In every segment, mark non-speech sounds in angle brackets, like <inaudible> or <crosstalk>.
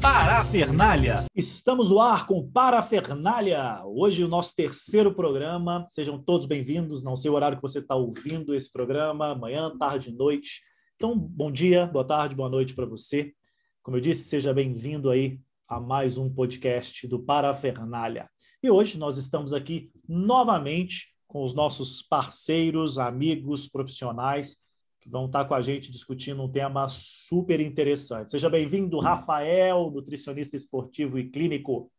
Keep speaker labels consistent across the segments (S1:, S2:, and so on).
S1: Parafernália. Estamos no ar com Parafernália. Hoje o nosso terceiro programa. Sejam todos bem-vindos. Não sei o horário que você está ouvindo esse programa, manhã, tarde, noite. Então, bom dia, boa tarde, boa noite para você. Como eu disse, seja bem-vindo aí a mais um podcast do Parafernália. E hoje nós estamos aqui novamente com os nossos parceiros, amigos, profissionais vão estar com a gente discutindo um tema super interessante. Seja bem-vindo, Rafael, nutricionista esportivo e clínico.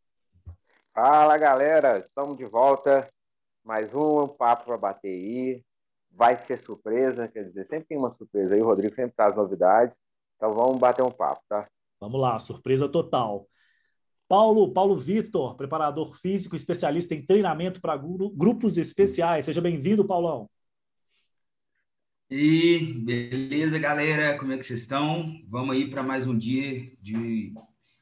S2: Fala, galera, estamos de volta. Mais um papo para bater aí. Vai ser surpresa, quer dizer, sempre tem uma surpresa aí. O Rodrigo sempre traz novidades. Então vamos bater um papo, tá?
S1: Vamos lá, surpresa total. Paulo, Paulo Vitor, preparador físico, especialista em treinamento para grupos especiais. Seja bem-vindo, Paulão.
S3: E beleza, galera? Como é que vocês estão? Vamos aí para mais um dia de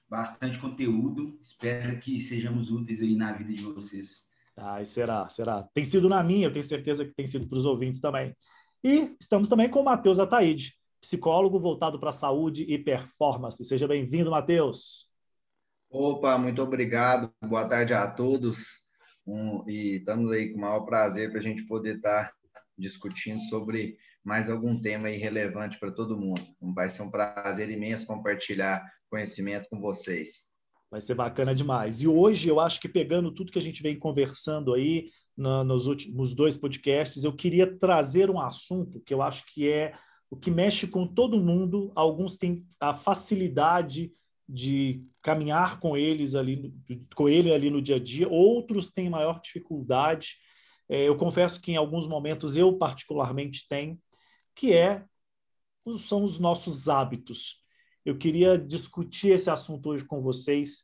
S3: bastante conteúdo. Espero que sejamos úteis aí na vida de vocês.
S1: Ah, será, será. Tem sido na minha, eu tenho certeza que tem sido para os ouvintes também. E estamos também com o Matheus Ataíde, psicólogo voltado para a saúde e performance. Seja bem-vindo, Matheus.
S4: Opa, muito obrigado. Boa tarde a todos. Um, e estamos aí com o maior prazer para a gente poder estar tá discutindo sobre mais algum tema relevante para todo mundo. Vai ser um prazer imenso compartilhar conhecimento com vocês.
S1: Vai ser bacana demais. E hoje, eu acho que pegando tudo que a gente vem conversando aí no, nos últimos dois podcasts, eu queria trazer um assunto que eu acho que é o que mexe com todo mundo. Alguns têm a facilidade de caminhar com eles ali, com ele ali no dia a dia, outros têm maior dificuldade. É, eu confesso que em alguns momentos eu particularmente tenho, que é são os nossos hábitos. Eu queria discutir esse assunto hoje com vocês,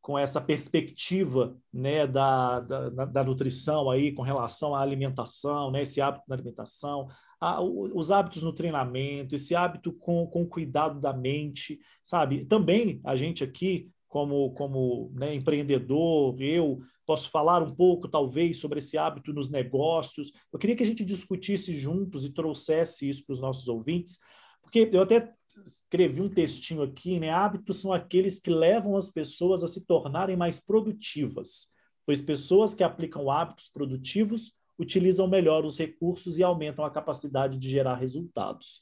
S1: com essa perspectiva né, da, da, da nutrição aí, com relação à alimentação, né, esse hábito da alimentação, a, os hábitos no treinamento, esse hábito com, com cuidado da mente, sabe? Também a gente aqui, como, como né, empreendedor, eu posso falar um pouco, talvez, sobre esse hábito nos negócios. Eu queria que a gente discutisse juntos e trouxesse isso para os nossos ouvintes, porque eu até escrevi um textinho aqui, né? Hábitos são aqueles que levam as pessoas a se tornarem mais produtivas, pois pessoas que aplicam hábitos produtivos utilizam melhor os recursos e aumentam a capacidade de gerar resultados.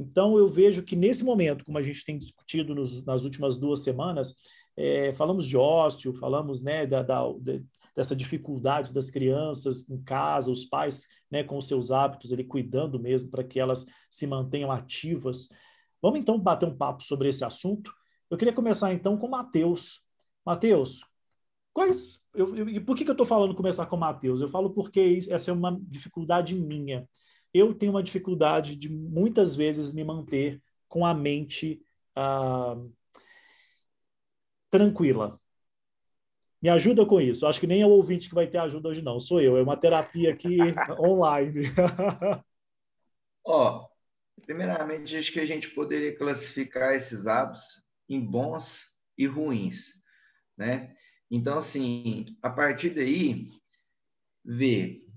S1: Então, eu vejo que nesse momento, como a gente tem discutido nos, nas últimas duas semanas, é, falamos de ócio, falamos né, da, da, dessa dificuldade das crianças em casa, os pais né, com seus hábitos, ele cuidando mesmo para que elas se mantenham ativas. Vamos então bater um papo sobre esse assunto. Eu queria começar então com o Matheus. Matheus, quais. Eu, eu, por que, que eu estou falando começar com o Matheus? Eu falo porque essa é uma dificuldade minha. Eu tenho uma dificuldade de muitas vezes me manter com a mente. Ah, tranquila. Me ajuda com isso. Acho que nem é o ouvinte que vai ter ajuda hoje, não. Sou eu. É uma terapia aqui <laughs> online.
S4: Ó, oh, primeiramente, acho que a gente poderia classificar esses hábitos em bons e ruins, né? Então, assim, a partir daí, ver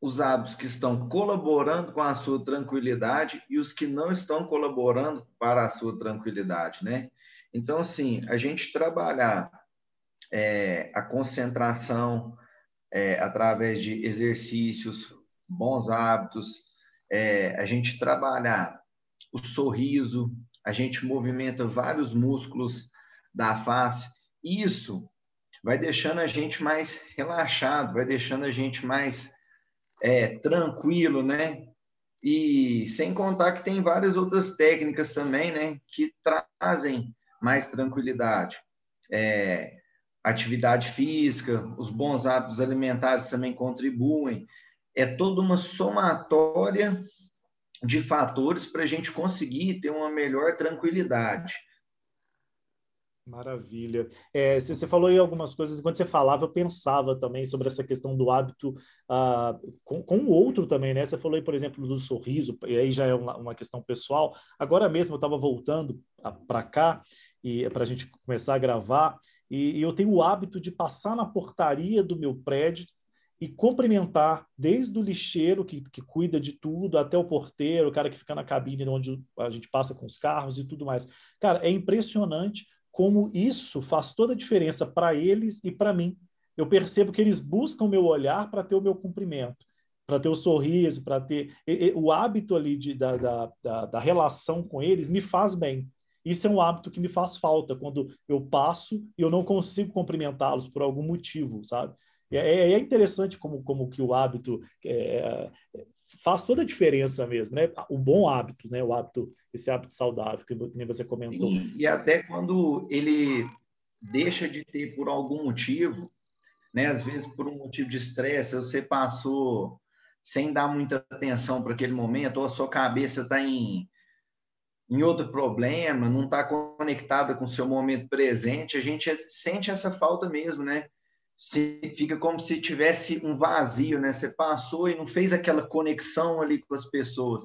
S4: os hábitos que estão colaborando com a sua tranquilidade e os que não estão colaborando para a sua tranquilidade, né? Então, assim, a gente trabalhar é, a concentração é, através de exercícios, bons hábitos, é, a gente trabalhar o sorriso, a gente movimenta vários músculos da face, isso vai deixando a gente mais relaxado, vai deixando a gente mais é, tranquilo, né? E sem contar que tem várias outras técnicas também, né, que trazem mais tranquilidade. É, atividade física, os bons hábitos alimentares também contribuem. É toda uma somatória de fatores para a gente conseguir ter uma melhor tranquilidade.
S1: Maravilha. É, você falou aí algumas coisas, enquanto você falava, eu pensava também sobre essa questão do hábito uh, com, com o outro também, né? Você falou aí, por exemplo, do sorriso, e aí já é uma, uma questão pessoal. Agora mesmo eu estava voltando para cá e para a gente começar a gravar, e, e eu tenho o hábito de passar na portaria do meu prédio e cumprimentar desde o lixeiro que, que cuida de tudo até o porteiro, o cara que fica na cabine onde a gente passa com os carros e tudo mais. Cara, é impressionante como isso faz toda a diferença para eles e para mim. Eu percebo que eles buscam o meu olhar para ter o meu cumprimento, para ter o sorriso, para ter. E, e, o hábito ali de, da, da, da, da relação com eles me faz bem. Isso é um hábito que me faz falta quando eu passo e eu não consigo cumprimentá-los por algum motivo, sabe? É, é, é interessante como, como que o hábito é, faz toda a diferença mesmo, né? O bom hábito, né? O hábito, esse hábito saudável que nem você comentou.
S4: E até quando ele deixa de ter por algum motivo, né? Às vezes por um motivo de estresse, você passou sem dar muita atenção para aquele momento, ou a sua cabeça está em, em outro problema, não está conectada com o seu momento presente, a gente sente essa falta mesmo, né? Se fica como se tivesse um vazio, né? Você passou e não fez aquela conexão ali com as pessoas.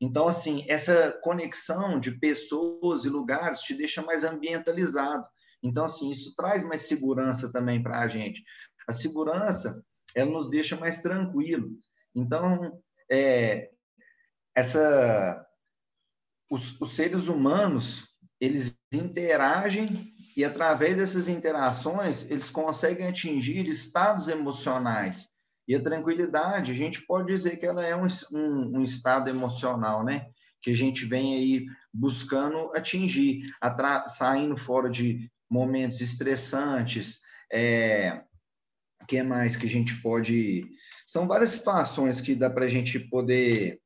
S4: Então, assim, essa conexão de pessoas e lugares te deixa mais ambientalizado. Então, assim, isso traz mais segurança também para a gente. A segurança, ela nos deixa mais tranquilo. Então, é, essa, os, os seres humanos, eles interagem e através dessas interações eles conseguem atingir estados emocionais. E a tranquilidade, a gente pode dizer que ela é um, um, um estado emocional, né? Que a gente vem aí buscando atingir, saindo fora de momentos estressantes. É, que mais que a gente pode. São várias situações que dá para a gente poder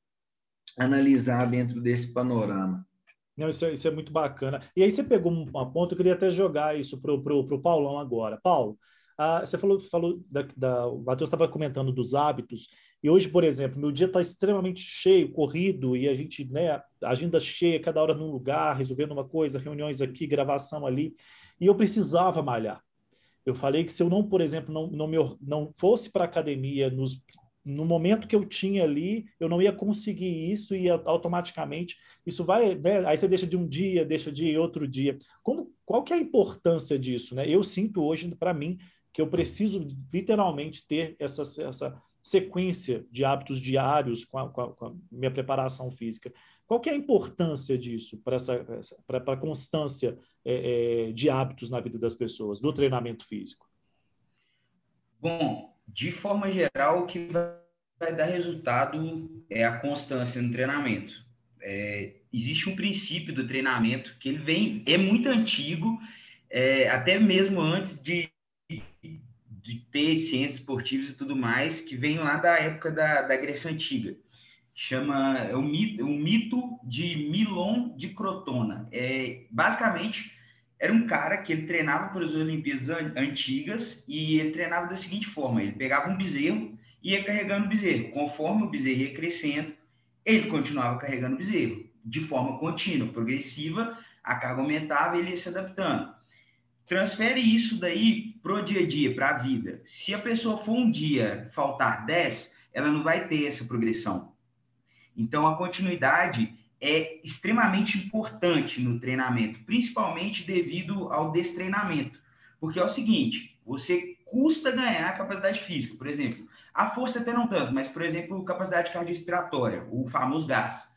S4: analisar dentro desse panorama.
S1: Não, isso é, isso é muito bacana. E aí você pegou uma ponta, eu queria até jogar isso para o Paulão agora. Paulo, ah, você falou, falou da, da, o Matheus estava comentando dos hábitos, e hoje, por exemplo, meu dia está extremamente cheio, corrido, e a gente, né, agenda cheia, cada hora num lugar, resolvendo uma coisa, reuniões aqui, gravação ali, e eu precisava malhar. Eu falei que se eu não, por exemplo, não, não, me, não fosse para a academia nos no momento que eu tinha ali, eu não ia conseguir isso e automaticamente isso vai, né? aí você deixa de um dia, deixa de outro dia. Como, qual que é a importância disso, né? Eu sinto hoje para mim que eu preciso literalmente ter essa, essa sequência de hábitos diários com a, com a, com a minha preparação física. Qual que é a importância disso para essa, para a constância é, é, de hábitos na vida das pessoas, do treinamento físico?
S3: Bom, de forma geral, o que vai dar resultado é a constância no treinamento. É, existe um princípio do treinamento que ele vem, é muito antigo, é, até mesmo antes de, de ter ciências esportivas e tudo mais, que vem lá da época da, da Grécia Antiga. Chama é o mito, o mito de Milon de Crotona. É, basicamente, era um cara que ele treinava para as Olimpíadas antigas e ele treinava da seguinte forma: ele pegava um bezerro e ia carregando o bezerro. Conforme o bezerro ia crescendo, ele continuava carregando o bezerro de forma contínua, progressiva, a carga aumentava e ele ia se adaptando. Transfere isso daí para o dia a dia, para a vida. Se a pessoa for um dia faltar 10, ela não vai ter essa progressão. Então, a continuidade é extremamente importante no treinamento, principalmente devido ao destreinamento. Porque é o seguinte, você custa ganhar capacidade física, por exemplo. A força até não tanto, mas, por exemplo, capacidade cardiorrespiratória, o famoso gás.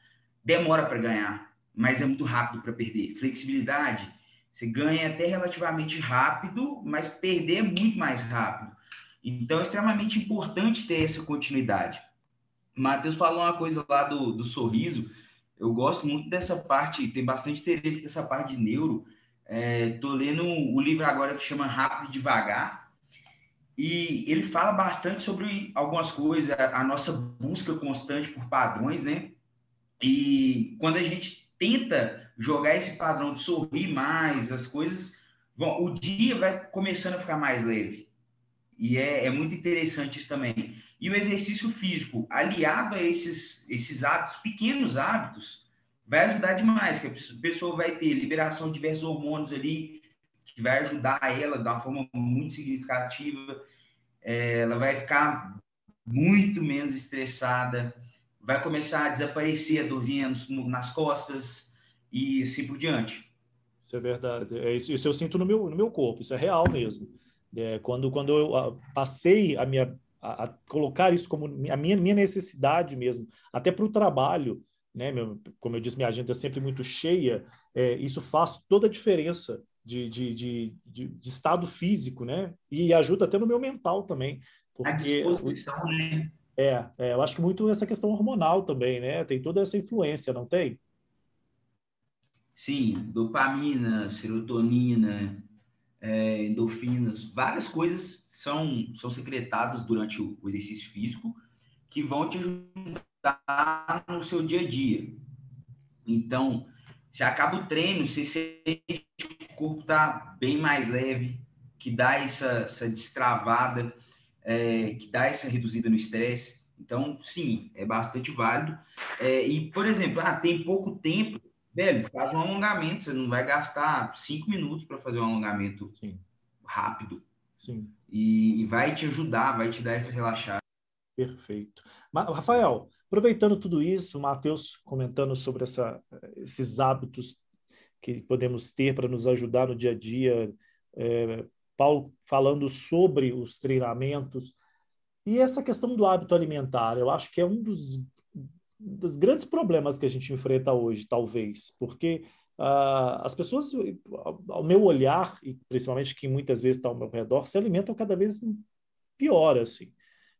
S3: Demora para ganhar, mas é muito rápido para perder. Flexibilidade, você ganha até relativamente rápido, mas perder é muito mais rápido. Então, é extremamente importante ter essa continuidade. Matheus falou uma coisa lá do, do sorriso, eu gosto muito dessa parte, tem bastante interesse nessa parte de neuro. Estou é, lendo o livro agora que chama Rápido e Devagar, e ele fala bastante sobre algumas coisas, a, nossa busca constante por padrões, né? E quando a gente tenta jogar esse padrão de sorrir mais, as coisas, bom, o dia vai começando a ficar mais leve. E é, é muito interessante isso também. E o exercício físico, aliado a esses, esses hábitos, pequenos hábitos, vai ajudar demais, que a pessoa vai ter liberação de diversos hormônios ali, que vai ajudar ela de uma forma muito significativa. É, ela vai ficar muito menos estressada, vai começar a desaparecer a dorzinha nas costas e assim por diante.
S1: Isso é verdade. É isso, isso eu sinto no meu, no meu corpo, isso é real mesmo. É, quando, quando eu ah, passei a minha a, a, colocar isso como a minha, minha necessidade mesmo, até para o trabalho, né? Meu, como eu disse, minha agenda é sempre muito cheia, é, isso faz toda a diferença de, de, de, de, estado físico, né? E ajuda até no meu mental também.
S3: Porque, a disposição, né?
S1: É, é, eu acho que muito essa questão hormonal também, né? Tem toda essa influência, não tem?
S3: Sim, dopamina, serotonina, é, endorfinas, várias coisas são, são secretadas durante o, o exercício físico que vão te ajudar no seu dia a dia. Então, se acaba o treino, você sente que o corpo está bem mais leve, que dá essa, essa destravada é, que dá essa reduzida no estresse. Então, sim, é bastante válido. É, e, por exemplo, ah, tem pouco tempo, velho, faz um alongamento, você não vai gastar cinco minutos para fazer um alongamento sim. rápido.
S1: Sim.
S3: E, e, vai te ajudar, vai te dar essa relaxada.
S1: Perfeito. Rafael, aproveitando tudo isso, o Matheus comentando sobre essa, esses hábitos que podemos ter para nos ajudar no dia a dia, é, Paulo falando sobre os treinamentos. E essa questão do hábito alimentar, eu acho que é um dos, dos grandes problemas que a gente enfrenta hoje, talvez, porque uh, as pessoas, ao meu olhar, e principalmente que muitas vezes está ao meu redor, se alimentam cada vez pior, assim.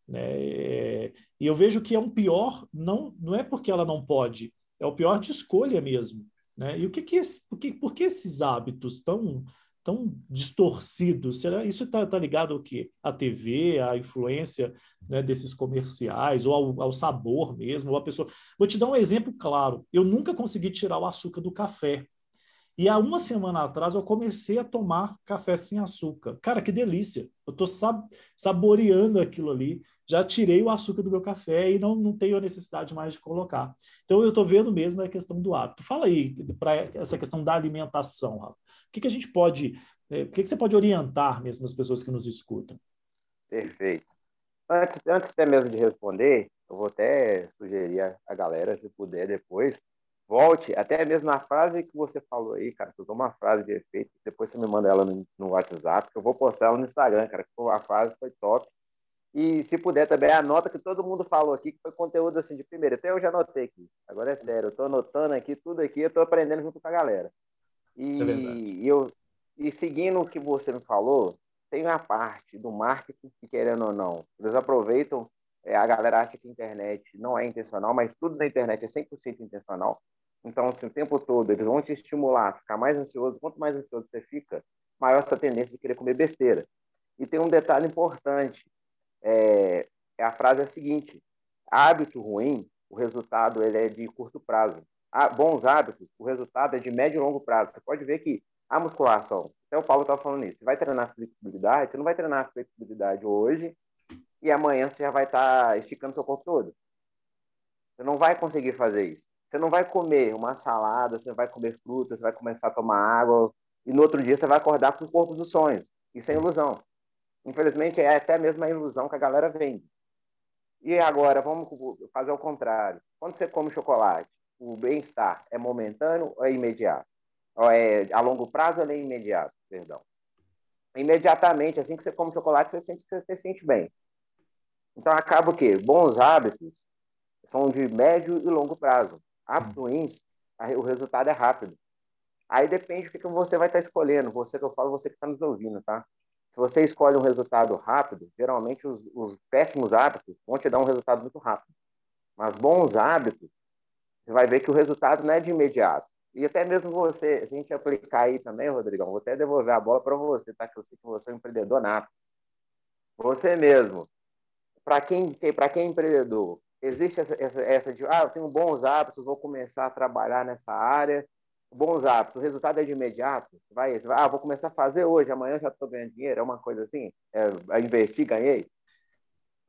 S1: Né? E eu vejo que é um pior, não, não é porque ela não pode, é o pior de escolha mesmo. Né? E o que que esse, por, que, por que esses hábitos tão tão distorcido. Será isso está tá ligado ao quê? À TV, à influência né, desses comerciais, ou ao, ao, sabor mesmo, ou pessoa. Vou te dar um exemplo claro. Eu nunca consegui tirar o açúcar do café. E há uma semana atrás eu comecei a tomar café sem açúcar. Cara, que delícia! Eu estou sab saboreando aquilo ali. Já tirei o açúcar do meu café e não, não tenho a necessidade mais de colocar. Então eu estou vendo mesmo a questão do hábito. Fala aí para essa questão da alimentação, Rafa. O que, que a gente pode, é, o que, que você pode orientar mesmo as pessoas que nos escutam?
S2: Perfeito. Antes, antes até mesmo de responder, eu vou até sugerir a, galera, se puder depois, volte até mesmo na frase que você falou aí, cara. Se eu uma frase de efeito, depois você me manda ela no, no WhatsApp, que eu vou postar ela no Instagram, cara. A frase foi top. E se puder também, anota que todo mundo falou aqui, que foi conteúdo assim de primeira. Até eu já anotei aqui. Agora é sério, eu tô anotando aqui tudo aqui, eu tô aprendendo junto com a galera. E, é eu, e seguindo o que você me falou, tem a parte do marketing que, querendo ou não, eles aproveitam. É, a galera acha que a internet não é intencional, mas tudo na internet é 100% intencional. Então, assim, o tempo todo, eles vão te estimular a ficar mais ansioso. Quanto mais ansioso você fica, maior essa tendência de querer comer besteira. E tem um detalhe importante. É, é a frase é a seguinte. Hábito ruim, o resultado ele é de curto prazo bons hábitos, o resultado é de médio e longo prazo. Você pode ver que a musculação, até o Paulo estava falando isso, você vai treinar flexibilidade, você não vai treinar flexibilidade hoje e amanhã você já vai estar tá esticando seu corpo todo. Você não vai conseguir fazer isso. Você não vai comer uma salada, você vai comer frutas, você vai começar a tomar água e no outro dia você vai acordar com o corpo dos sonhos. Isso é ilusão. Infelizmente, é até mesmo a ilusão que a galera vende. E agora, vamos fazer o contrário. Quando você come chocolate, o bem-estar é momentâneo ou é imediato? Ou é a longo prazo ou é imediato? Perdão. Imediatamente, assim que você come chocolate, você sente você se sente bem. Então, acaba o quê? Bons hábitos são de médio e longo prazo. Hábitos ruins, o resultado é rápido. Aí depende do que você vai estar escolhendo. Você que eu falo, você que está nos ouvindo, tá? Se você escolhe um resultado rápido, geralmente os, os péssimos hábitos vão te dar um resultado muito rápido. Mas bons hábitos você vai ver que o resultado não é de imediato. E até mesmo você, se a gente aplicar aí também, Rodrigão, vou até devolver a bola para você, tá? Que eu sei que você é um empreendedor nato. Você mesmo. Para quem, para quem é empreendedor, existe essa, essa, essa de, ah, eu tenho bons hábitos, vou começar a trabalhar nessa área. Bons hábitos, o resultado é de imediato. Vai, vai ah, vou começar a fazer hoje, amanhã já estou ganhando dinheiro, é uma coisa assim? É, investir, ganhei?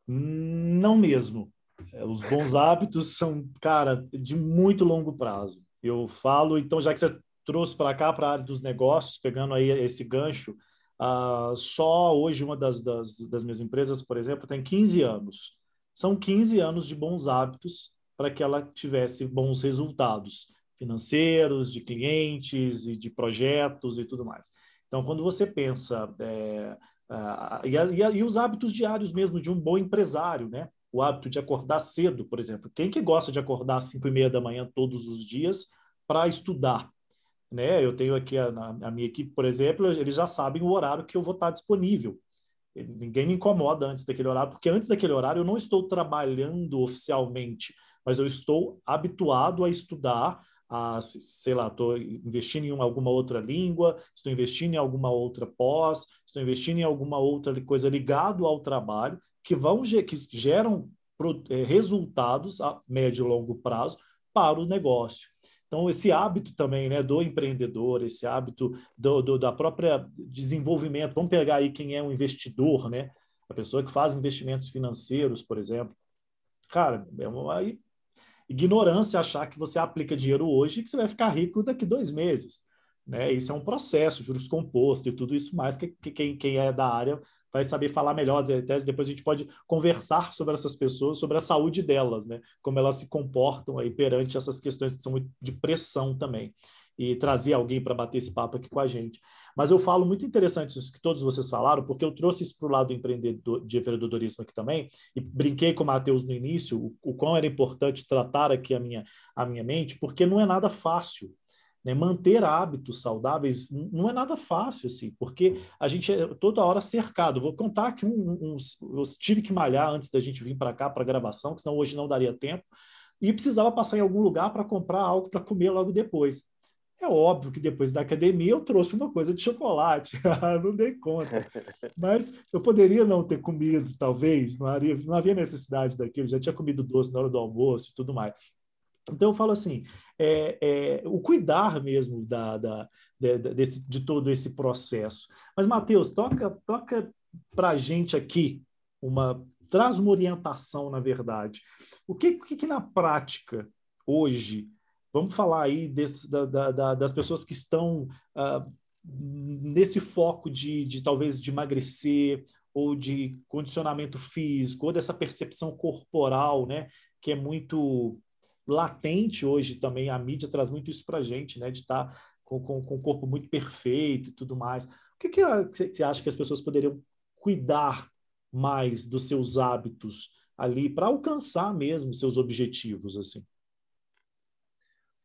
S1: Não mesmo. É, os bons hábitos são, cara, de muito longo prazo. Eu falo, então, já que você trouxe para cá, para a área dos negócios, pegando aí esse gancho, uh, só hoje uma das, das, das minhas empresas, por exemplo, tem 15 anos. São 15 anos de bons hábitos para que ela tivesse bons resultados financeiros, de clientes e de projetos e tudo mais. Então, quando você pensa é, uh, e, a, e, os hábitos diários mesmo de um bom empresário, né? O hábito de acordar cedo, por exemplo. Quem que gosta de acordar às cinco e meia da manhã todos os dias para estudar? né? Eu tenho aqui a, a, minha equipe, por exemplo, eles já sabem o horário que eu vou estar disponível. Ninguém me incomoda antes daquele horário, porque antes daquele horário eu não estou trabalhando oficialmente, mas eu estou habituado a estudar, a, sei lá, estou investindo em alguma outra língua, estou investindo em alguma outra pós, estou investindo em alguma outra coisa ligado ao trabalho que vão que geram é, resultados a médio e longo prazo para o negócio. Então, esse hábito também né, do empreendedor, esse hábito do, do, da própria desenvolvimento, vamos pegar aí quem é um investidor, né? A pessoa que faz investimentos financeiros, por exemplo. Cara, é uma ignorância achar que você aplica dinheiro hoje e que você vai ficar rico daqui dois meses. Né? Isso é um processo, juros compostos e tudo isso mais que, que quem, quem é da área vai saber falar melhor. Depois a gente pode conversar sobre essas pessoas, sobre a saúde delas, né? Como elas se comportam aí perante essas questões que são de pressão também. E trazer alguém para bater esse papo aqui com a gente. Mas eu falo muito interessante isso que todos vocês falaram, porque eu trouxe isso para o lado empreendedor, de empreendedorismo aqui também, e brinquei com o Matheus no início, o, o quão era importante tratar aqui a minha, a minha mente, porque não é nada fácil. Né? Manter hábitos saudáveis não é nada fácil, assim, porque a gente é toda hora cercado. Vou contar que um, um, eu tive que malhar antes da gente vir para cá para gravação, que senão hoje não daria tempo, e precisava passar em algum lugar para comprar algo para comer logo depois. É óbvio que depois da academia eu trouxe uma coisa de chocolate, <laughs> não dei conta. Mas eu poderia não ter comido, talvez, não, havia, não havia necessidade daquilo, já tinha comido doce na hora do almoço e tudo mais. Então eu falo assim, é, é, o cuidar mesmo da, da, de, desse, de todo esse processo. Mas, Matheus, toca, toca para a gente aqui uma. Traz uma orientação, na verdade. O que, que, que na prática, hoje, vamos falar aí desse, da, da, das pessoas que estão uh, nesse foco de, de talvez de emagrecer ou de condicionamento físico, ou dessa percepção corporal, né, que é muito latente hoje também, a mídia traz muito isso para a gente, né? De estar tá com, com, com o corpo muito perfeito e tudo mais. O que, que você acha que as pessoas poderiam cuidar mais dos seus hábitos ali para alcançar mesmo seus objetivos, assim?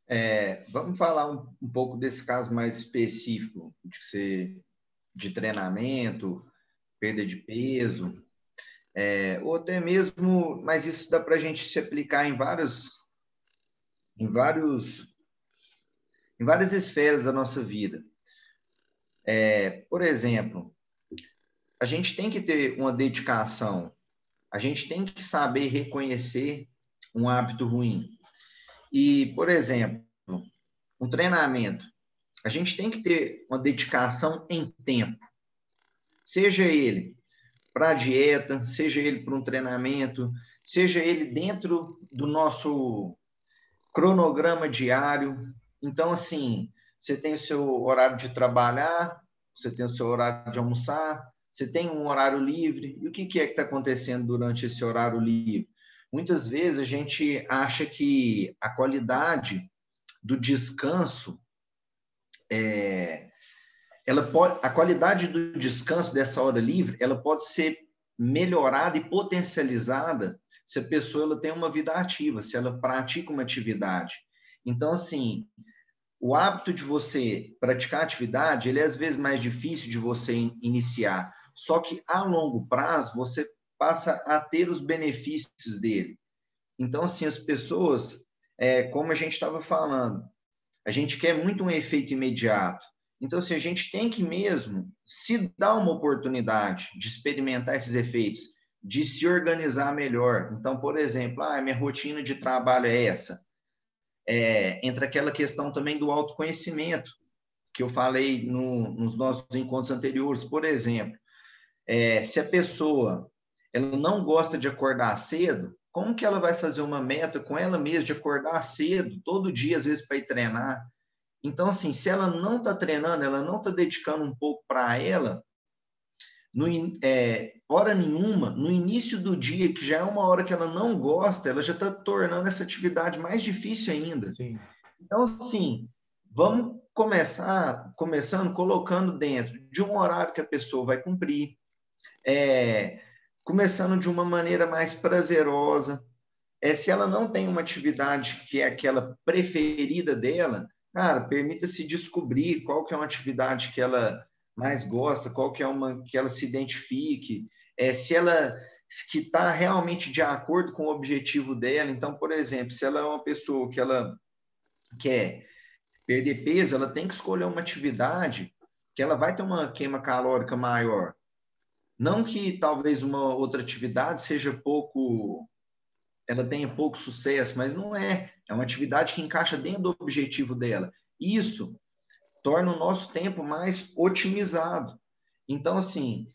S4: É, vamos falar um, um, pouco desse caso mais específico de, de treinamento, perda de peso, é, ou até mesmo, mas isso dá para a gente se aplicar em vários em vários em várias esferas da nossa vida. É, por exemplo, a gente tem que ter uma dedicação, a gente tem que saber reconhecer um hábito ruim. E, por exemplo, um treinamento, a gente tem que ter uma dedicação em tempo, seja ele para a dieta, seja ele para um treinamento, seja ele dentro do nosso cronograma diário. Então, assim, você tem o seu horário de trabalhar, você tem o seu horário de almoçar, você tem um horário livre. E o que, é que está acontecendo durante esse horário livre? Muitas vezes a gente acha que a qualidade do descanso é, ela pode, a qualidade do descanso dessa hora livre, ela pode ser melhorada e potencializada se a pessoa ela tem uma vida ativa, se ela pratica uma atividade. Então, assim, o hábito de você praticar atividade, ele é às vezes mais difícil de você iniciar, só que a longo prazo você passa a ter os benefícios dele. Então, assim, as pessoas, é, como a gente estava falando, a gente quer muito um efeito imediato. Então, assim, a gente tem que mesmo se dar uma oportunidade de experimentar esses efeitos, de se organizar melhor. Então, por exemplo, ah, minha rotina de trabalho é essa. É, entra aquela questão também do autoconhecimento, que eu falei no, nos nossos encontros anteriores. Por exemplo, é, se a pessoa ela não gosta de acordar cedo, como que ela vai fazer uma meta com ela mesma de acordar cedo, todo dia, às vezes, para ir treinar? Então, assim, se ela não está treinando, ela não está dedicando um pouco para ela, no, é, hora nenhuma, no início do dia, que já é uma hora que ela não gosta, ela já está tornando essa atividade mais difícil ainda. Sim. Então, assim, vamos começar, começando colocando dentro de um horário que a pessoa vai cumprir, é, começando de uma maneira mais prazerosa. É, se ela não tem uma atividade que é aquela preferida dela, cara, permita-se descobrir qual que é uma atividade que ela mais gosta, qual que é uma que ela se identifique, é, se ela que está realmente de acordo com o objetivo dela. Então, por exemplo, se ela é uma pessoa que ela quer perder peso, ela tem que escolher uma atividade que ela vai ter uma queima calórica maior. Não que talvez uma outra atividade seja pouco, ela tenha pouco sucesso, mas não é. É uma atividade que encaixa dentro do objetivo dela. Isso torna o nosso tempo mais otimizado. Então, assim,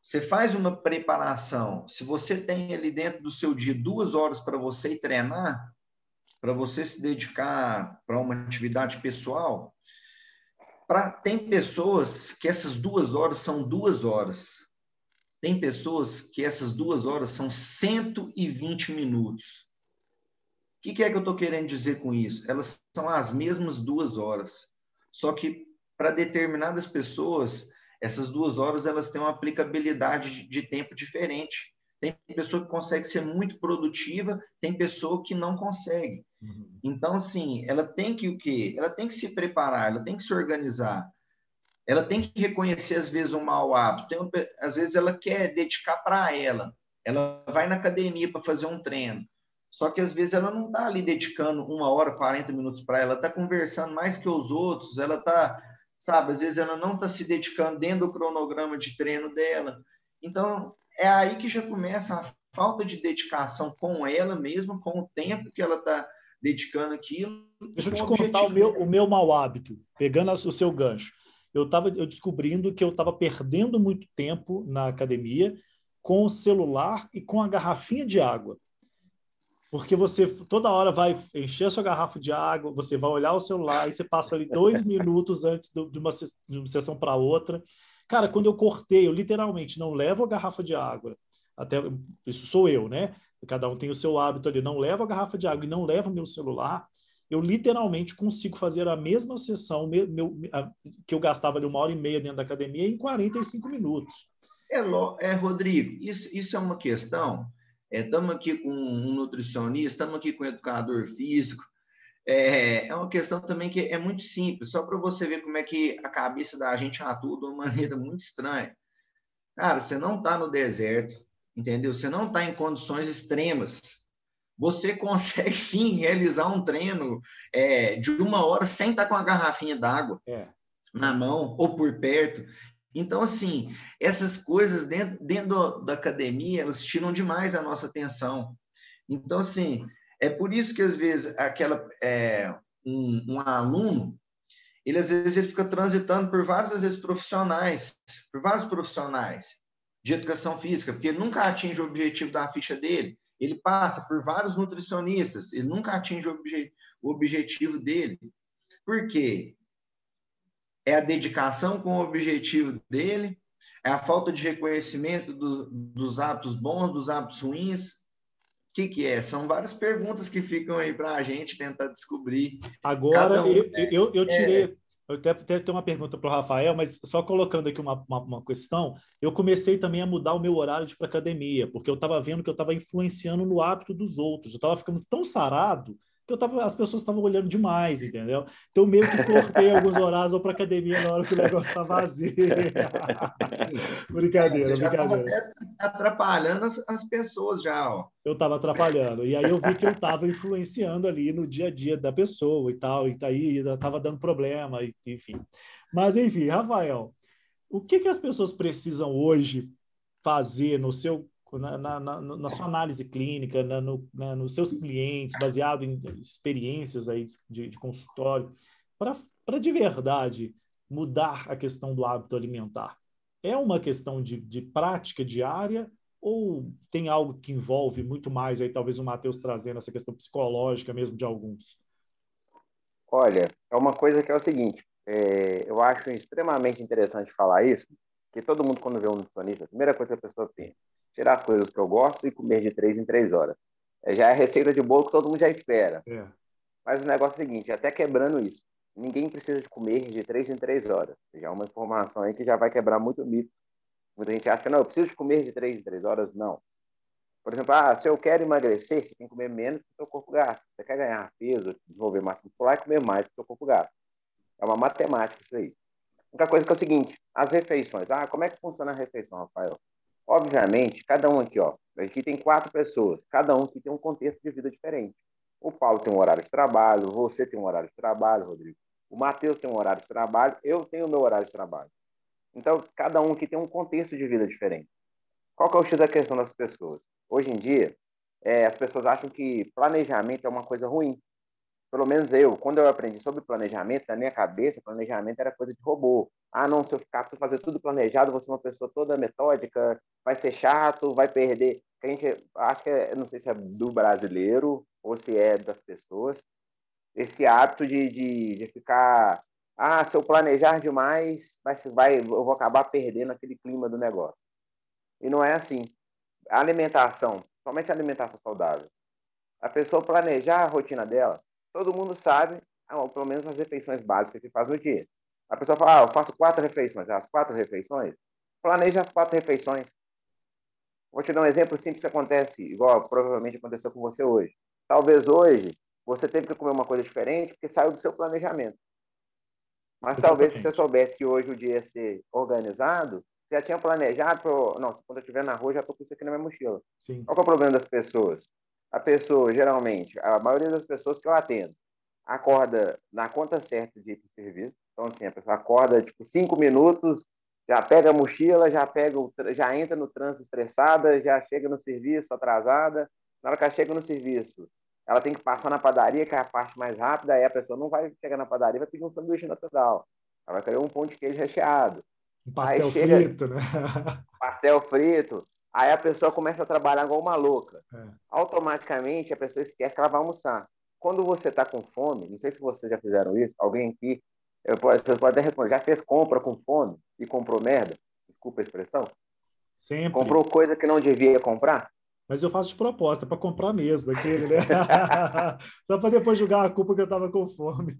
S4: você faz uma preparação. Se você tem ali dentro do seu dia duas horas para você treinar, para você se dedicar para uma atividade pessoal, pra, tem pessoas que essas duas horas são duas horas. Tem pessoas que essas duas horas são 120 minutos. O que, que é que eu estou querendo dizer com isso? Elas são as mesmas duas horas. Só que para determinadas pessoas, essas duas horas elas têm uma aplicabilidade de tempo diferente. Tem pessoa que consegue ser muito produtiva, tem pessoa que não consegue. Uhum. Então, assim, ela tem que o quê? Ela tem que se preparar, ela tem que se organizar. Ela tem que reconhecer, às vezes, um mau hábito. Tem, às vezes, ela quer dedicar para ela. Ela vai na academia para fazer um treino. Só que, às vezes, ela não está ali dedicando uma hora, 40 minutos para ela. Está conversando mais que os outros. Ela está, sabe, às vezes, ela não está se dedicando dentro do cronograma de treino dela. Então, é aí que já começa a falta de dedicação com ela mesma, com o tempo que ela está dedicando aquilo.
S1: Deixa eu te contar o meu, o meu mau hábito, pegando o seu gancho. Eu estava eu descobrindo que eu estava perdendo muito tempo na academia com o celular e com a garrafinha de água. Porque você toda hora vai encher a sua garrafa de água, você vai olhar o celular e você passa ali dois <laughs> minutos antes de uma, de uma sessão para outra. Cara, quando eu cortei, eu literalmente não levo a garrafa de água. Até isso sou eu, né? Cada um tem o seu hábito ali. Não levo a garrafa de água e não levo meu celular. Eu literalmente consigo fazer a mesma sessão meu, meu, a, que eu gastava ali uma hora e meia dentro da academia em 45 minutos.
S4: É, é Rodrigo, isso, isso é uma questão. Estamos é, aqui com um nutricionista, estamos aqui com um educador físico, é, é uma questão também que é muito simples, só para você ver como é que a cabeça da gente atua de uma <laughs> maneira muito estranha. Cara, você não está no deserto, entendeu? Você não está em condições extremas. Você <laughs> consegue sim realizar um treino é, de uma hora sem estar tá com a garrafinha d'água é. na mão ou por perto. Então, assim, essas coisas dentro, dentro da academia, elas tiram demais a nossa atenção. Então, assim, é por isso que, às vezes, aquela, é, um, um aluno, ele, às vezes, ele fica transitando por vários, às vezes, profissionais, por vários profissionais de educação física, porque ele nunca atinge o objetivo da ficha dele. Ele passa por vários nutricionistas, ele nunca atinge o, obje, o objetivo dele. Por quê? É a dedicação com o objetivo dele, é a falta de reconhecimento do, dos hábitos bons, dos hábitos ruins, o que, que é? São várias perguntas que ficam aí para a gente tentar descobrir.
S1: Agora, um, eu, né? eu, eu, tirei. É... Eu até, até tenho uma pergunta para o Rafael, mas só colocando aqui uma, uma, uma, questão, eu comecei também a mudar o meu horário de ir para academia, porque eu estava vendo que eu estava influenciando no hábito dos outros. Eu estava ficando tão sarado eu tava, as pessoas estavam olhando demais, entendeu? Então, meio que cortei alguns horários para academia na hora que o negócio está vazio. <laughs> brincadeira, Você já brincadeira.
S4: atrapalhando as, as, pessoas já, ó.
S1: Eu estava atrapalhando. E aí eu vi que eu estava influenciando ali no dia a dia da pessoa e tal, e tá aí estava dando problema, enfim. Mas, enfim, Rafael, o que, que as pessoas precisam hoje fazer no seu na, na, na, na sua análise clínica, na, no, na, nos seus clientes, baseado em experiências aí de, de consultório, para de verdade mudar a questão do hábito alimentar? É uma questão de, de prática diária ou tem algo que envolve muito mais aí, talvez o Matheus trazendo essa questão psicológica mesmo de alguns?
S2: Olha, é uma coisa que é o seguinte, é, eu acho extremamente interessante falar isso, que todo mundo quando vê um nutricionista, a primeira coisa que a pessoa pensa, tirar as coisas que eu gosto e comer de três em três horas. É, já é a receita de bolo que todo mundo já espera. É. Mas o negócio é o seguinte, até quebrando isso, ninguém precisa de comer de três em três horas. Já é uma informação aí que já vai quebrar muito mito. Muita gente acha que não, eu preciso de comer de três em três horas. Não. Por exemplo, ah, se eu quero emagrecer, você tem que comer menos que o seu corpo gasta. Você quer ganhar peso, desenvolver massa muscular, e comer mais que o seu corpo gasta. É uma matemática isso aí. A única coisa que é o seguinte, as refeições. Ah, como é que funciona a refeição, Rafael? Obviamente, cada um aqui, ó, aqui tem quatro pessoas, cada um que tem um contexto de vida diferente. O Paulo tem um horário de trabalho, você tem um horário de trabalho, Rodrigo. O Matheus tem um horário de trabalho, eu tenho o meu horário de trabalho. Então, cada um aqui tem um contexto de vida diferente. Qual que é o X da questão das pessoas? Hoje em dia, é, as pessoas acham que planejamento é uma coisa ruim. Pelo menos eu, quando eu aprendi sobre planejamento, na minha cabeça, planejamento era coisa de robô. Ah, não, se eu ficar fazer tudo planejado, vou ser uma pessoa toda metódica, vai ser chato, vai perder. A gente acho que é, não sei se é do brasileiro ou se é das pessoas, esse hábito de, de, de ficar ah, se eu planejar demais, vai, vai, eu vou acabar perdendo aquele clima do negócio. E não é assim. A alimentação, somente a alimentação saudável. A pessoa planejar a rotina dela, todo mundo sabe, ah, pelo menos as refeições básicas que faz no dia. A pessoa fala, ah, eu faço quatro refeições. As quatro refeições? Planeja as quatro refeições. Vou te dar um exemplo simples que acontece, igual provavelmente aconteceu com você hoje. Talvez hoje você teve que comer uma coisa diferente porque saiu do seu planejamento. Mas talvez se você soubesse que hoje o dia ia ser organizado, você já tinha planejado, pro... não, quando eu estiver na rua, já estou com isso aqui na minha mochila. Sim. Qual é o problema das pessoas? A pessoa, geralmente, a maioria das pessoas que eu atendo, acorda na conta certa de ir para o serviço. Então, assim, a pessoa acorda, tipo, cinco minutos, já pega a mochila, já pega o, já entra no trânsito estressada, já chega no serviço atrasada. Na hora que ela chega no serviço, ela tem que passar na padaria, que é a parte mais rápida, aí a pessoa não vai chegar na padaria vai pedir um sanduíche natural. Ela vai querer um pão de queijo recheado.
S1: Um pastel chega, frito, né? <laughs>
S2: pastel frito. Aí a pessoa começa a trabalhar igual uma louca. É. Automaticamente a pessoa esquece que ela vai almoçar. Quando você está com fome, não sei se vocês já fizeram isso, alguém aqui, eu, vocês podem até responder, já fez compra com fome e comprou merda? Desculpa a expressão.
S1: Sempre.
S2: Comprou coisa que não devia comprar?
S1: Mas eu faço de proposta, para comprar mesmo, aquele, né? <laughs> Só para depois julgar a culpa que eu estava com fome.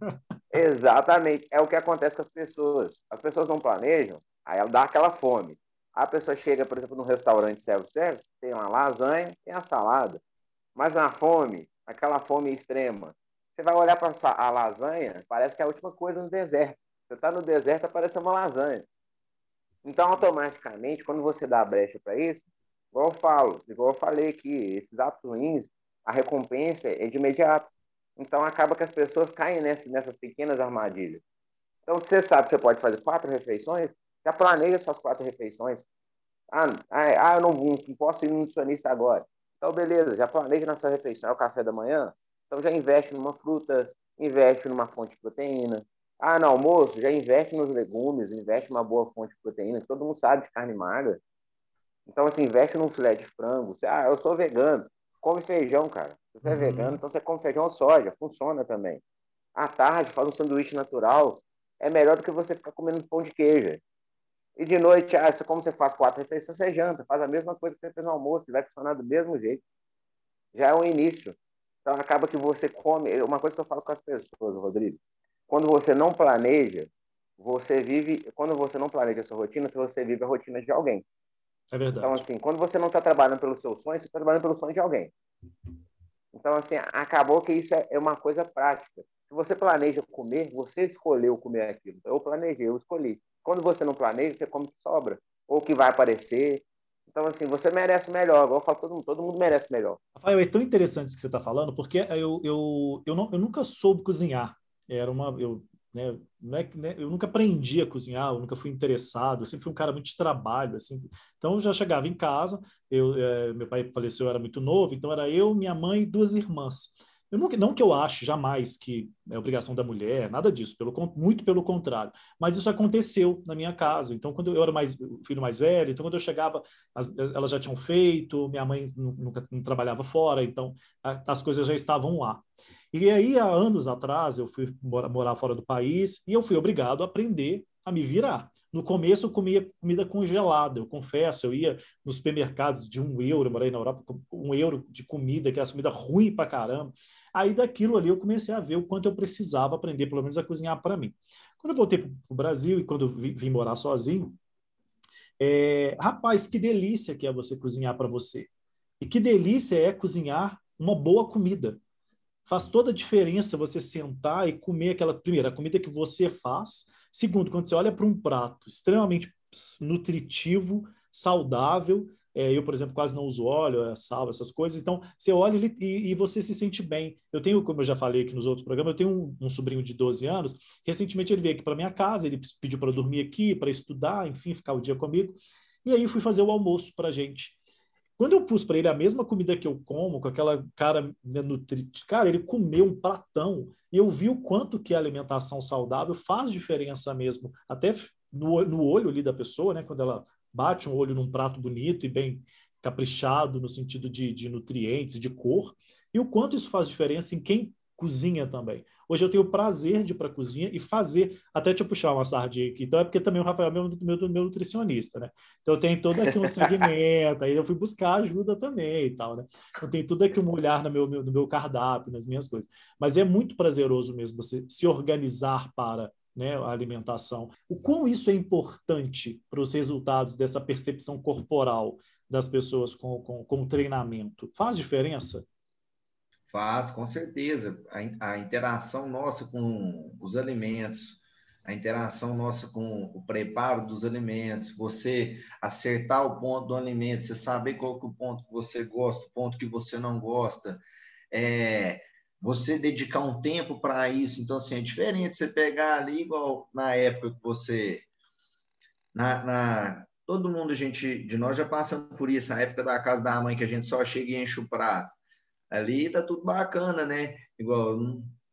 S2: Exatamente. É o que acontece com as pessoas. As pessoas não planejam, aí ela dá aquela fome. A pessoa chega, por exemplo, num restaurante self-service, tem uma lasanha, tem a salada. Mas na fome, aquela fome extrema, você vai olhar para a lasanha, parece que é a última coisa no deserto. Você está no deserto, aparece uma lasanha. Então, automaticamente, quando você dá a brecha para isso, igual eu falo, igual eu falei aqui, esses atos ruins, a recompensa é de imediato. Então acaba que as pessoas caem nessas, nessas pequenas armadilhas. Então você sabe que você pode fazer quatro refeições, já planeja suas quatro refeições. Ah, ah, eu não, não posso ir no nutricionista agora. Então beleza, já planeja na sua refeição, é o café da manhã. Então já investe numa fruta, investe numa fonte de proteína. Ah, no almoço, já investe nos legumes, investe numa boa fonte de proteína. Todo mundo sabe de carne magra. Então, assim, investe num filé de frango. Ah, eu sou vegano. Come feijão, cara. Se você é uhum. é vegano, então você come feijão ou soja. Funciona também. À tarde, faz um sanduíche natural. É melhor do que você ficar comendo pão de queijo. E de noite, ah, como você faz quatro refeições, você janta. Faz a mesma coisa que você fez no almoço. Vai funcionar do mesmo jeito. Já é o início. Então, acaba que você come... Uma coisa que eu falo com as pessoas, Rodrigo. Quando você não planeja, você vive... Quando você não planeja a sua rotina, você vive a rotina de alguém.
S1: É verdade.
S2: Então, assim, quando você não está trabalhando pelo seu sonho, você está trabalhando pelo sonho de alguém. Então, assim, acabou que isso é, é uma coisa prática. Se você planeja comer, você escolheu comer aquilo. Eu planejei, eu escolhi. Quando você não planeja, você come que sobra. Ou que vai aparecer. Então, assim, você merece melhor. Igual eu falo todo mundo, todo mundo merece melhor.
S1: Rafael, é tão interessante isso que você está falando, porque eu, eu, eu, não, eu nunca soube cozinhar. Era uma, eu né? É, né? Eu nunca aprendi a cozinhar, eu nunca fui interessado, eu sempre fui um cara muito de trabalho, assim. Então, eu já chegava em casa, eu, é, meu pai faleceu, eu era muito novo, então era eu, minha mãe e duas irmãs. Eu nunca, não que eu ache jamais que é obrigação da mulher, nada disso, pelo, muito pelo contrário. Mas isso aconteceu na minha casa. Então, quando eu era mais filho mais velho, então quando eu chegava, as, elas já tinham feito, minha mãe nunca não trabalhava fora, então a, as coisas já estavam lá. E aí, há anos atrás, eu fui morar, morar fora do país e eu fui obrigado a aprender a me virar. No começo, eu comia comida congelada, eu confesso. Eu ia nos supermercados de um euro, eu morei na Europa, um euro de comida, que é comida ruim pra caramba. Aí, daquilo ali, eu comecei a ver o quanto eu precisava aprender, pelo menos, a cozinhar para mim. Quando eu voltei para o Brasil e quando eu vim, morar sozinho, é, rapaz, que delícia que é você cozinhar para você. E que delícia é cozinhar uma boa comida. Faz toda a diferença você sentar e comer aquela primeira comida que você faz. Segundo, quando você olha para um prato extremamente nutritivo, saudável, é, eu, por exemplo, quase não uso óleo, é, sal, essas coisas. Então, você olha e, e, você se sente bem. Eu tenho, como eu já falei aqui nos outros programas, eu tenho um, um sobrinho de 12 anos. Recentemente ele veio aqui para minha casa, ele pediu para dormir aqui, para estudar, enfim, ficar o dia comigo. E aí fui fazer o almoço para gente. Quando eu pus para ele a mesma comida que eu como, com aquela cara nutrita, cara, ele comeu um pratão. E eu vi o quanto que a alimentação saudável faz diferença mesmo, até no, no olho ali da pessoa, né? Quando ela bate um olho num prato bonito e bem caprichado no sentido de, de nutrientes, de cor, e o quanto isso faz diferença em quem cozinha também. Hoje eu tenho o prazer de ir para a cozinha e fazer, até te puxar uma sardinha aqui, então é porque também o Rafael é meu, meu, meu nutricionista, né? Então eu tenho todo aqui um segmento, <laughs> aí eu fui buscar ajuda também e tal, né? Eu tenho tudo aqui um olhar no meu, no meu cardápio, nas minhas coisas. Mas é muito prazeroso mesmo você se organizar para né, a alimentação. O quão isso é importante para os resultados dessa percepção corporal das pessoas com, com, com treinamento? Faz diferença?
S4: Faz, com certeza. A, a interação nossa com os alimentos, a interação nossa com o preparo dos alimentos, você acertar o ponto do alimento, você saber qual que é o ponto que você gosta, o ponto que você não gosta, é, você dedicar um tempo para isso. Então, assim, é diferente você pegar ali, igual na época que você. Na, na, todo mundo, gente, de nós já passamos por isso, a época da casa da mãe, que a gente só chega e enche o prato. Ali tá tudo bacana, né? Igual,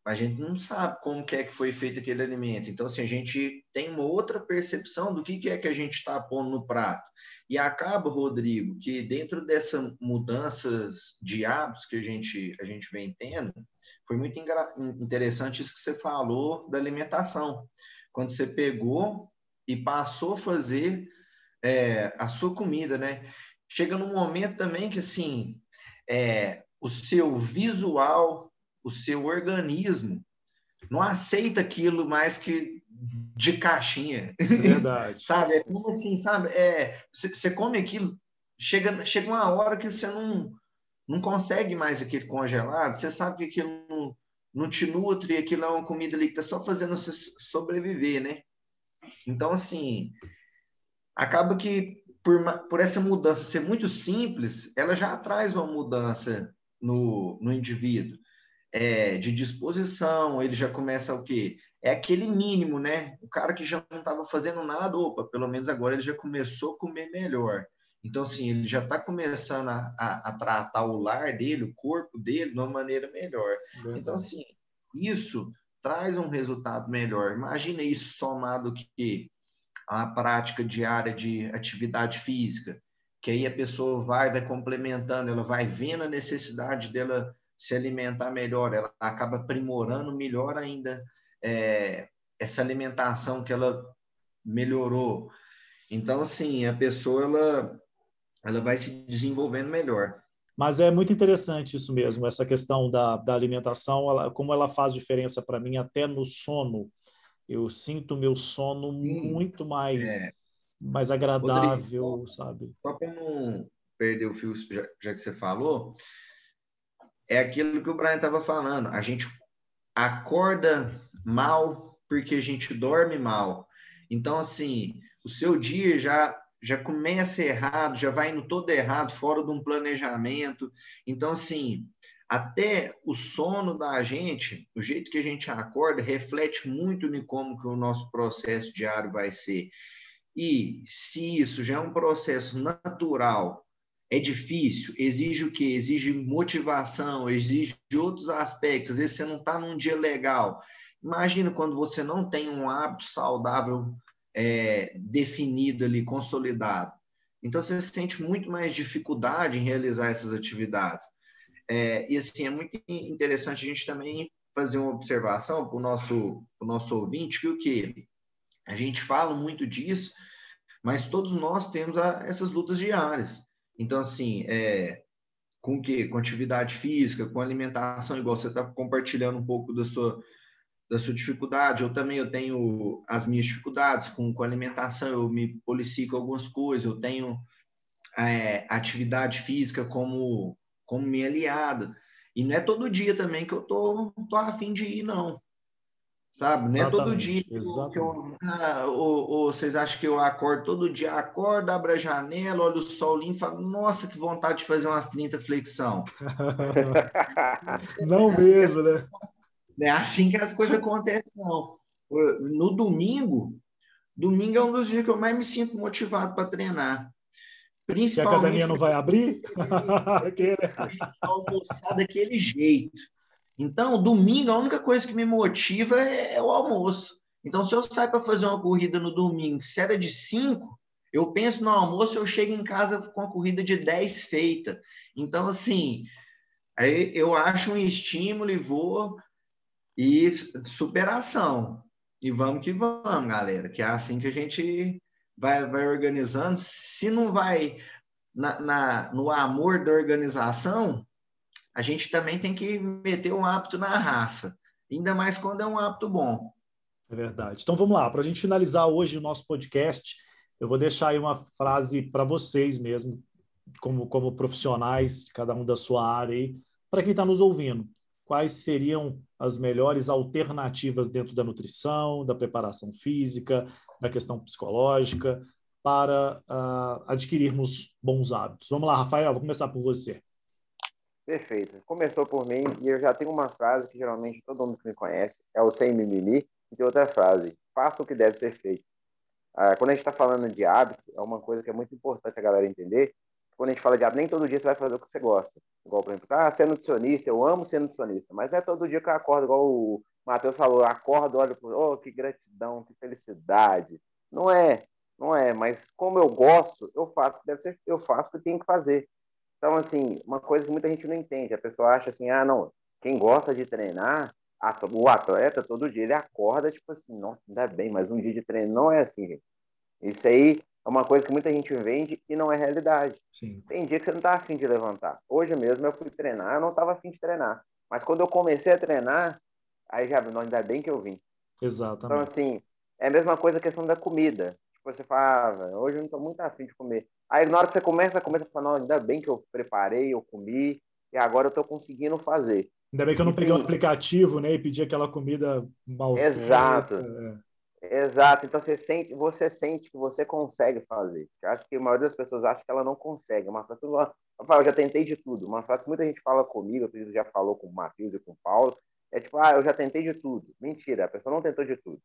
S4: a gente não sabe como que é que foi feito aquele alimento. Então, assim, a gente tem uma outra percepção do que, que é que a gente está pondo no prato. E acaba, Rodrigo, que dentro dessas mudanças de hábitos que a gente, a gente vem tendo, foi muito interessante isso que você falou da alimentação. Quando você pegou e passou a fazer é, a sua comida, né? Chega num momento também que, assim, é, o seu visual, o seu organismo não aceita aquilo mais que de caixinha.
S1: Verdade. <laughs>
S4: sabe? É como assim, sabe? É, você, você come aquilo, chega, chega uma hora que você não, não consegue mais aquele congelado, você sabe que aquilo não, não te nutre, aquilo é uma comida ali que está só fazendo você sobreviver, né? Então, assim, acaba que por, por essa mudança ser muito simples, ela já traz uma mudança no, no indivíduo. É, de disposição, ele já começa o quê? É aquele mínimo, né? O cara que já não estava fazendo nada, opa, pelo menos agora ele já começou a comer melhor. Então, assim, ele já está começando a, a, a, tratar o lar dele, o corpo dele, de uma maneira melhor. Verdade. Então, assim, isso traz um resultado melhor. Imagina isso somado que a prática diária de atividade física, que aí a pessoa vai, vai complementando, ela vai vendo a necessidade dela se alimentar melhor, ela acaba aprimorando melhor ainda é, essa alimentação que ela melhorou. Então, assim, a pessoa ela, ela vai se desenvolvendo melhor.
S1: Mas é muito interessante isso mesmo, essa questão da, da alimentação, ela, como ela faz diferença para mim até no sono. Eu sinto meu sono Sim, muito mais, é. Mais agradável, Rodrigo, sabe?
S4: Só para não perder o fio, já, já que você falou, é aquilo que o Brian estava falando. A gente acorda mal porque a gente dorme mal. Então, assim, o seu dia já já começa errado, já vai indo todo errado, fora de um planejamento. Então, assim, até o sono da gente, o jeito que a gente acorda, reflete muito em como que o nosso processo diário vai ser. E se isso já é um processo natural, é difícil, exige o quê? Exige motivação, exige outros aspectos. Às vezes você não está num dia legal. Imagina quando você não tem um hábito saudável é, definido ali, consolidado. Então você sente muito mais dificuldade em realizar essas atividades. É, e assim, é muito interessante a gente também fazer uma observação para o nosso, nosso ouvinte, que o que? A gente fala muito disso, mas todos nós temos a, essas lutas diárias. Então, assim, é, com que? Com atividade física, com alimentação, igual você está compartilhando um pouco da sua, da sua dificuldade, eu também eu tenho as minhas dificuldades com, com alimentação, eu me policio com algumas coisas, eu tenho é, atividade física como, como minha aliada. E não é todo dia também que eu tô, tô afim de ir, não. Sabe? Não é todo dia que eu, que eu ah, ou, ou, vocês acham que eu acordo todo dia, acordo, abro a janela, olho o sol lindo e falo, nossa, que vontade de fazer umas 30 flexão. <laughs>
S1: não é assim mesmo, né?
S4: Não é assim que as coisas acontecem, não. No domingo, domingo é um dos dias que eu mais me sinto motivado para treinar.
S1: Principalmente. A academia não vai abrir? <laughs> <laughs>
S4: almoçar daquele jeito. Então, domingo, a única coisa que me motiva é, é o almoço. Então, se eu sair para fazer uma corrida no domingo, se era de 5, eu penso no almoço, eu chego em casa com a corrida de 10 feita. Então, assim, aí eu acho um estímulo e vou. E superação. E vamos que vamos, galera, que é assim que a gente vai, vai organizando. Se não vai na, na, no amor da organização, a gente também tem que meter um hábito na raça, ainda mais quando é um hábito bom.
S1: É verdade. Então vamos lá, para a gente finalizar hoje o nosso podcast, eu vou deixar aí uma frase para vocês mesmo, como, como profissionais, cada um da sua área aí, para quem está nos ouvindo. Quais seriam as melhores alternativas dentro da nutrição, da preparação física, da questão psicológica, para uh, adquirirmos bons hábitos? Vamos lá, Rafael, vou começar por você.
S2: Perfeito. Começou por mim e eu já tenho uma frase que geralmente todo mundo que me conhece é o sem mimimi e tem outra frase: faça o que deve ser feito. Ah, quando a gente está falando de hábito, é uma coisa que é muito importante a galera entender. Quando a gente fala de hábito, nem todo dia você vai fazer o que você gosta. Igual, por exemplo, ah, ser nutricionista, eu amo ser nutricionista, mas não é todo dia que eu acordo, igual o Matheus falou, acordo, olho, oh, que gratidão, que felicidade. Não é, não é, mas como eu gosto, eu faço deve ser, eu faço o que tenho que fazer. Então, assim, uma coisa que muita gente não entende, a pessoa acha assim, ah, não, quem gosta de treinar, o atleta todo dia ele acorda, tipo assim, nossa, ainda bem, mas um dia de treino não é assim, gente. Isso aí é uma coisa que muita gente vende e não é realidade.
S1: Sim.
S2: Tem dia que você não tá afim de levantar. Hoje mesmo eu fui treinar, eu não estava afim de treinar. Mas quando eu comecei a treinar, aí já, não, ainda bem que eu vim.
S1: Exatamente.
S2: Então, assim, é a mesma coisa a questão da comida. Tipo, você fala, ah, hoje eu não estou muito afim de comer. Aí na hora que você começa, começa a falar, não, ainda bem que eu preparei, eu comi, e agora eu estou conseguindo fazer.
S1: Ainda bem que eu não peguei o um aplicativo, né, e pedi aquela comida mal
S2: Exato. É. Exato. Então você sente, você sente que você consegue fazer. Eu acho que a maioria das pessoas acha que ela não consegue. Uma frase, eu já tentei de tudo. Uma frase que muita gente fala comigo, eu já falou com o Matheus e com o Paulo, é tipo, ah, eu já tentei de tudo. Mentira, a pessoa não tentou de tudo.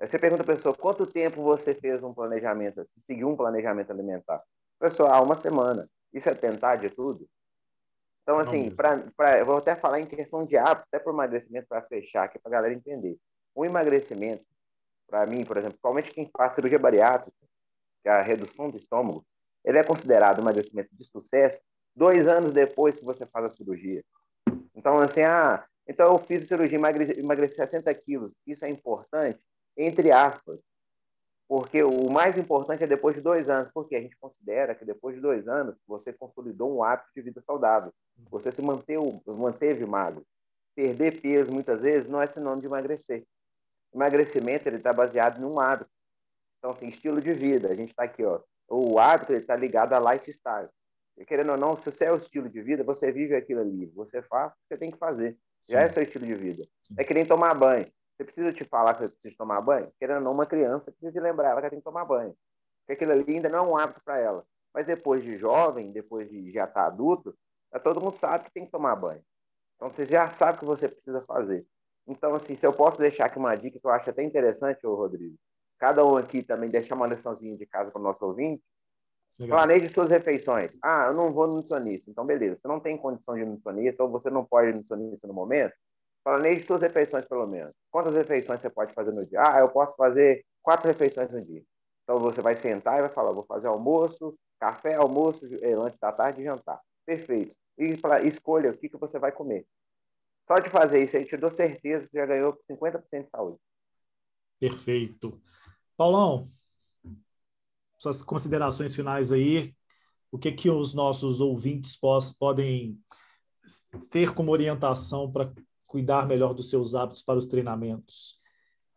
S2: Você pergunta a pessoa, quanto tempo você fez um planejamento, seguiu um planejamento alimentar? Pessoal, ah, uma semana. Isso é tentar de tudo? Então, assim, pra, pra, eu vou até falar em questão de hábito, até para emagrecimento, para fechar aqui, para a galera entender. O emagrecimento, para mim, por exemplo, principalmente quem faz cirurgia bariátrica, que é a redução do estômago, ele é considerado um emagrecimento de sucesso dois anos depois que você faz a cirurgia. Então, assim, ah, então eu fiz a cirurgia, emagreci, emagreci 60 quilos, isso é importante? Entre aspas, porque o mais importante é depois de dois anos, porque a gente considera que depois de dois anos você consolidou um hábito de vida saudável, você se manteve, manteve magro. Perder peso muitas vezes não é sinônimo de emagrecer. Emagrecimento ele está baseado num hábito. Então, assim, estilo de vida. A gente está aqui, ó. O hábito está ligado a lifestyle. E, querendo ou não, se você é o estilo de vida, você vive aquilo ali. Você faz o que você tem que fazer. Já Sim. é seu estilo de vida. É que nem tomar banho. Você precisa te falar que você precisa tomar banho? Querendo ou não, uma criança precisa de lembrar ela que ela tem que tomar banho. Porque aquilo ali ainda não é um hábito para ela. Mas depois de jovem, depois de já estar tá adulto, todo mundo sabe que tem que tomar banho. Então você já sabe o que você precisa fazer. Então, assim, se eu posso deixar aqui uma dica que eu acho até interessante, ô Rodrigo, cada um aqui também deixar uma liçãozinha de casa para o nosso ouvinte. Legal. Planeje suas refeições. Ah, eu não vou no nutricionista. Então, beleza. Você não tem condição de nutricionista ou você não pode ir no nutricionista no momento, Planeje suas refeições, pelo menos. Quantas refeições você pode fazer no dia? Ah, eu posso fazer quatro refeições no dia. Então, você vai sentar e vai falar, vou fazer almoço, café, almoço, eh, lanche da tarde e jantar. Perfeito. E pra, escolha o que, que você vai comer. Só de fazer isso aí, te dou certeza que já ganhou 50% de saúde.
S1: Perfeito. Paulão, suas considerações finais aí. O que que os nossos ouvintes podem ter como orientação para cuidar melhor dos seus hábitos para os treinamentos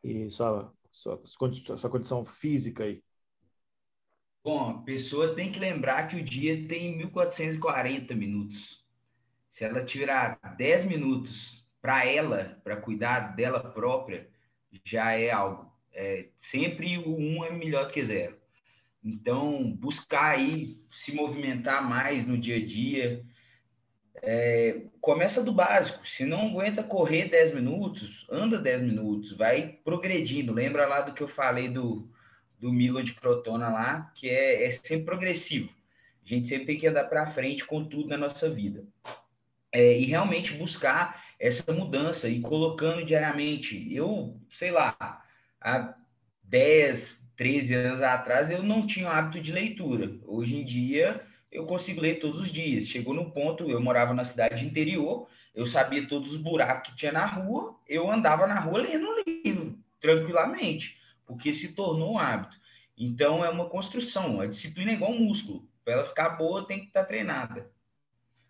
S1: e sua, sua, sua condição física aí?
S3: Bom, a pessoa tem que lembrar que o dia tem 1440 minutos. Se ela tirar 10 minutos para ela, para cuidar dela própria, já é algo. É, sempre o um é melhor do que zero. Então, buscar aí se movimentar mais no dia a dia. É, começa do básico. Se não aguenta correr 10 minutos, anda 10 minutos, vai progredindo. Lembra lá do que eu falei do, do Milan de Crotona lá, que é, é sempre progressivo. A gente sempre tem que andar para frente com tudo na nossa vida. É, e realmente buscar essa mudança e colocando diariamente. Eu, sei lá, há 10, 13 anos atrás eu não tinha o hábito de leitura. Hoje em dia eu consigo ler todos os dias. Chegou no ponto, eu morava na cidade interior, eu sabia todos os buracos que tinha na rua, eu andava na rua lendo um livro, tranquilamente, porque se tornou um hábito. Então é uma construção, a disciplina é igual um músculo. Para ela ficar boa, tem que estar treinada.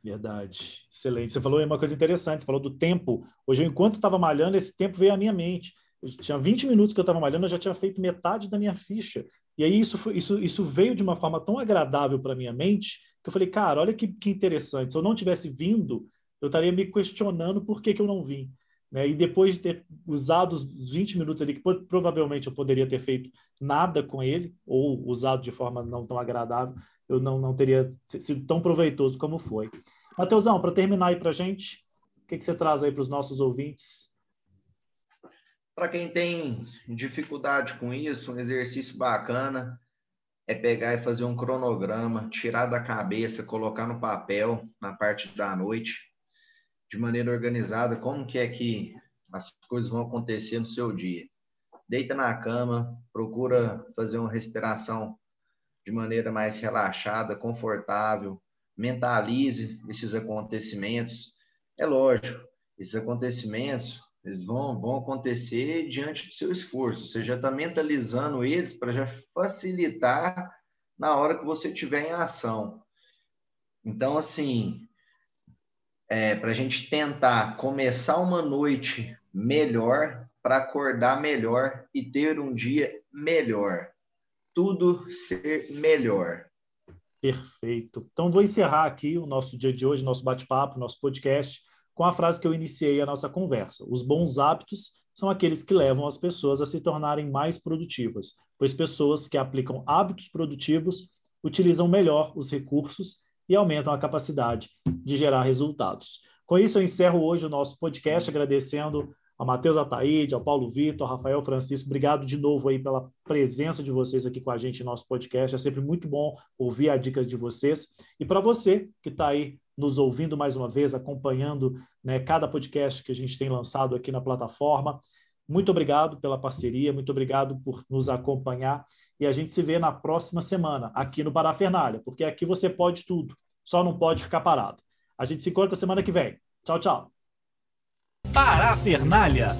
S1: Verdade. Excelente. Você falou uma coisa interessante, você falou do tempo. Hoje, enquanto estava malhando, esse tempo veio à minha mente. Eu tinha 20 minutos que eu estava malhando, eu já tinha feito metade da minha ficha. E aí isso, foi, isso, isso veio de uma forma tão agradável para minha mente que eu falei, cara, olha que, que interessante. Se eu não tivesse vindo, eu estaria me questionando por que, que eu não vim. Né? E depois de ter usado os 20 minutos ali, que provavelmente eu poderia ter feito nada com ele, ou usado de forma não tão agradável, eu não, não teria sido tão proveitoso como foi. Mateusão, para terminar aí para a gente, o que, que você traz aí para os nossos ouvintes?
S4: Para quem tem dificuldade com isso, um exercício bacana é pegar e fazer um cronograma, tirar da cabeça, colocar no papel na parte da noite, de maneira organizada, como que é que as coisas vão acontecer no seu dia. Deita na cama, procura fazer uma respiração de maneira mais relaxada, confortável, mentalize esses acontecimentos. É lógico, esses acontecimentos eles vão, vão acontecer diante do seu esforço. Você já está mentalizando eles para já facilitar na hora que você estiver em ação. Então, assim, é, para a gente tentar começar uma noite melhor, para acordar melhor e ter um dia melhor. Tudo ser melhor.
S1: Perfeito. Então, vou encerrar aqui o nosso dia de hoje, nosso bate-papo, nosso podcast, com a frase que eu iniciei a nossa conversa. Os bons hábitos são aqueles que levam as pessoas a se tornarem mais produtivas, pois pessoas que aplicam hábitos produtivos utilizam melhor os recursos e aumentam a capacidade de gerar resultados. Com isso, eu encerro hoje o nosso podcast, agradecendo ao Matheus Ataíde, ao Paulo Vitor, ao Rafael Francisco. Obrigado de novo aí pela presença de vocês aqui com a gente no nosso podcast. É sempre muito bom ouvir as dicas de vocês. E para você que está aí nos ouvindo mais uma vez, acompanhando né, cada podcast que a gente tem lançado aqui na plataforma, muito obrigado pela parceria, muito obrigado por nos acompanhar. E a gente se vê na próxima semana aqui no Parafernália, porque aqui você pode tudo, só não pode ficar parado. A gente se encontra semana que vem. Tchau, tchau. Parafernália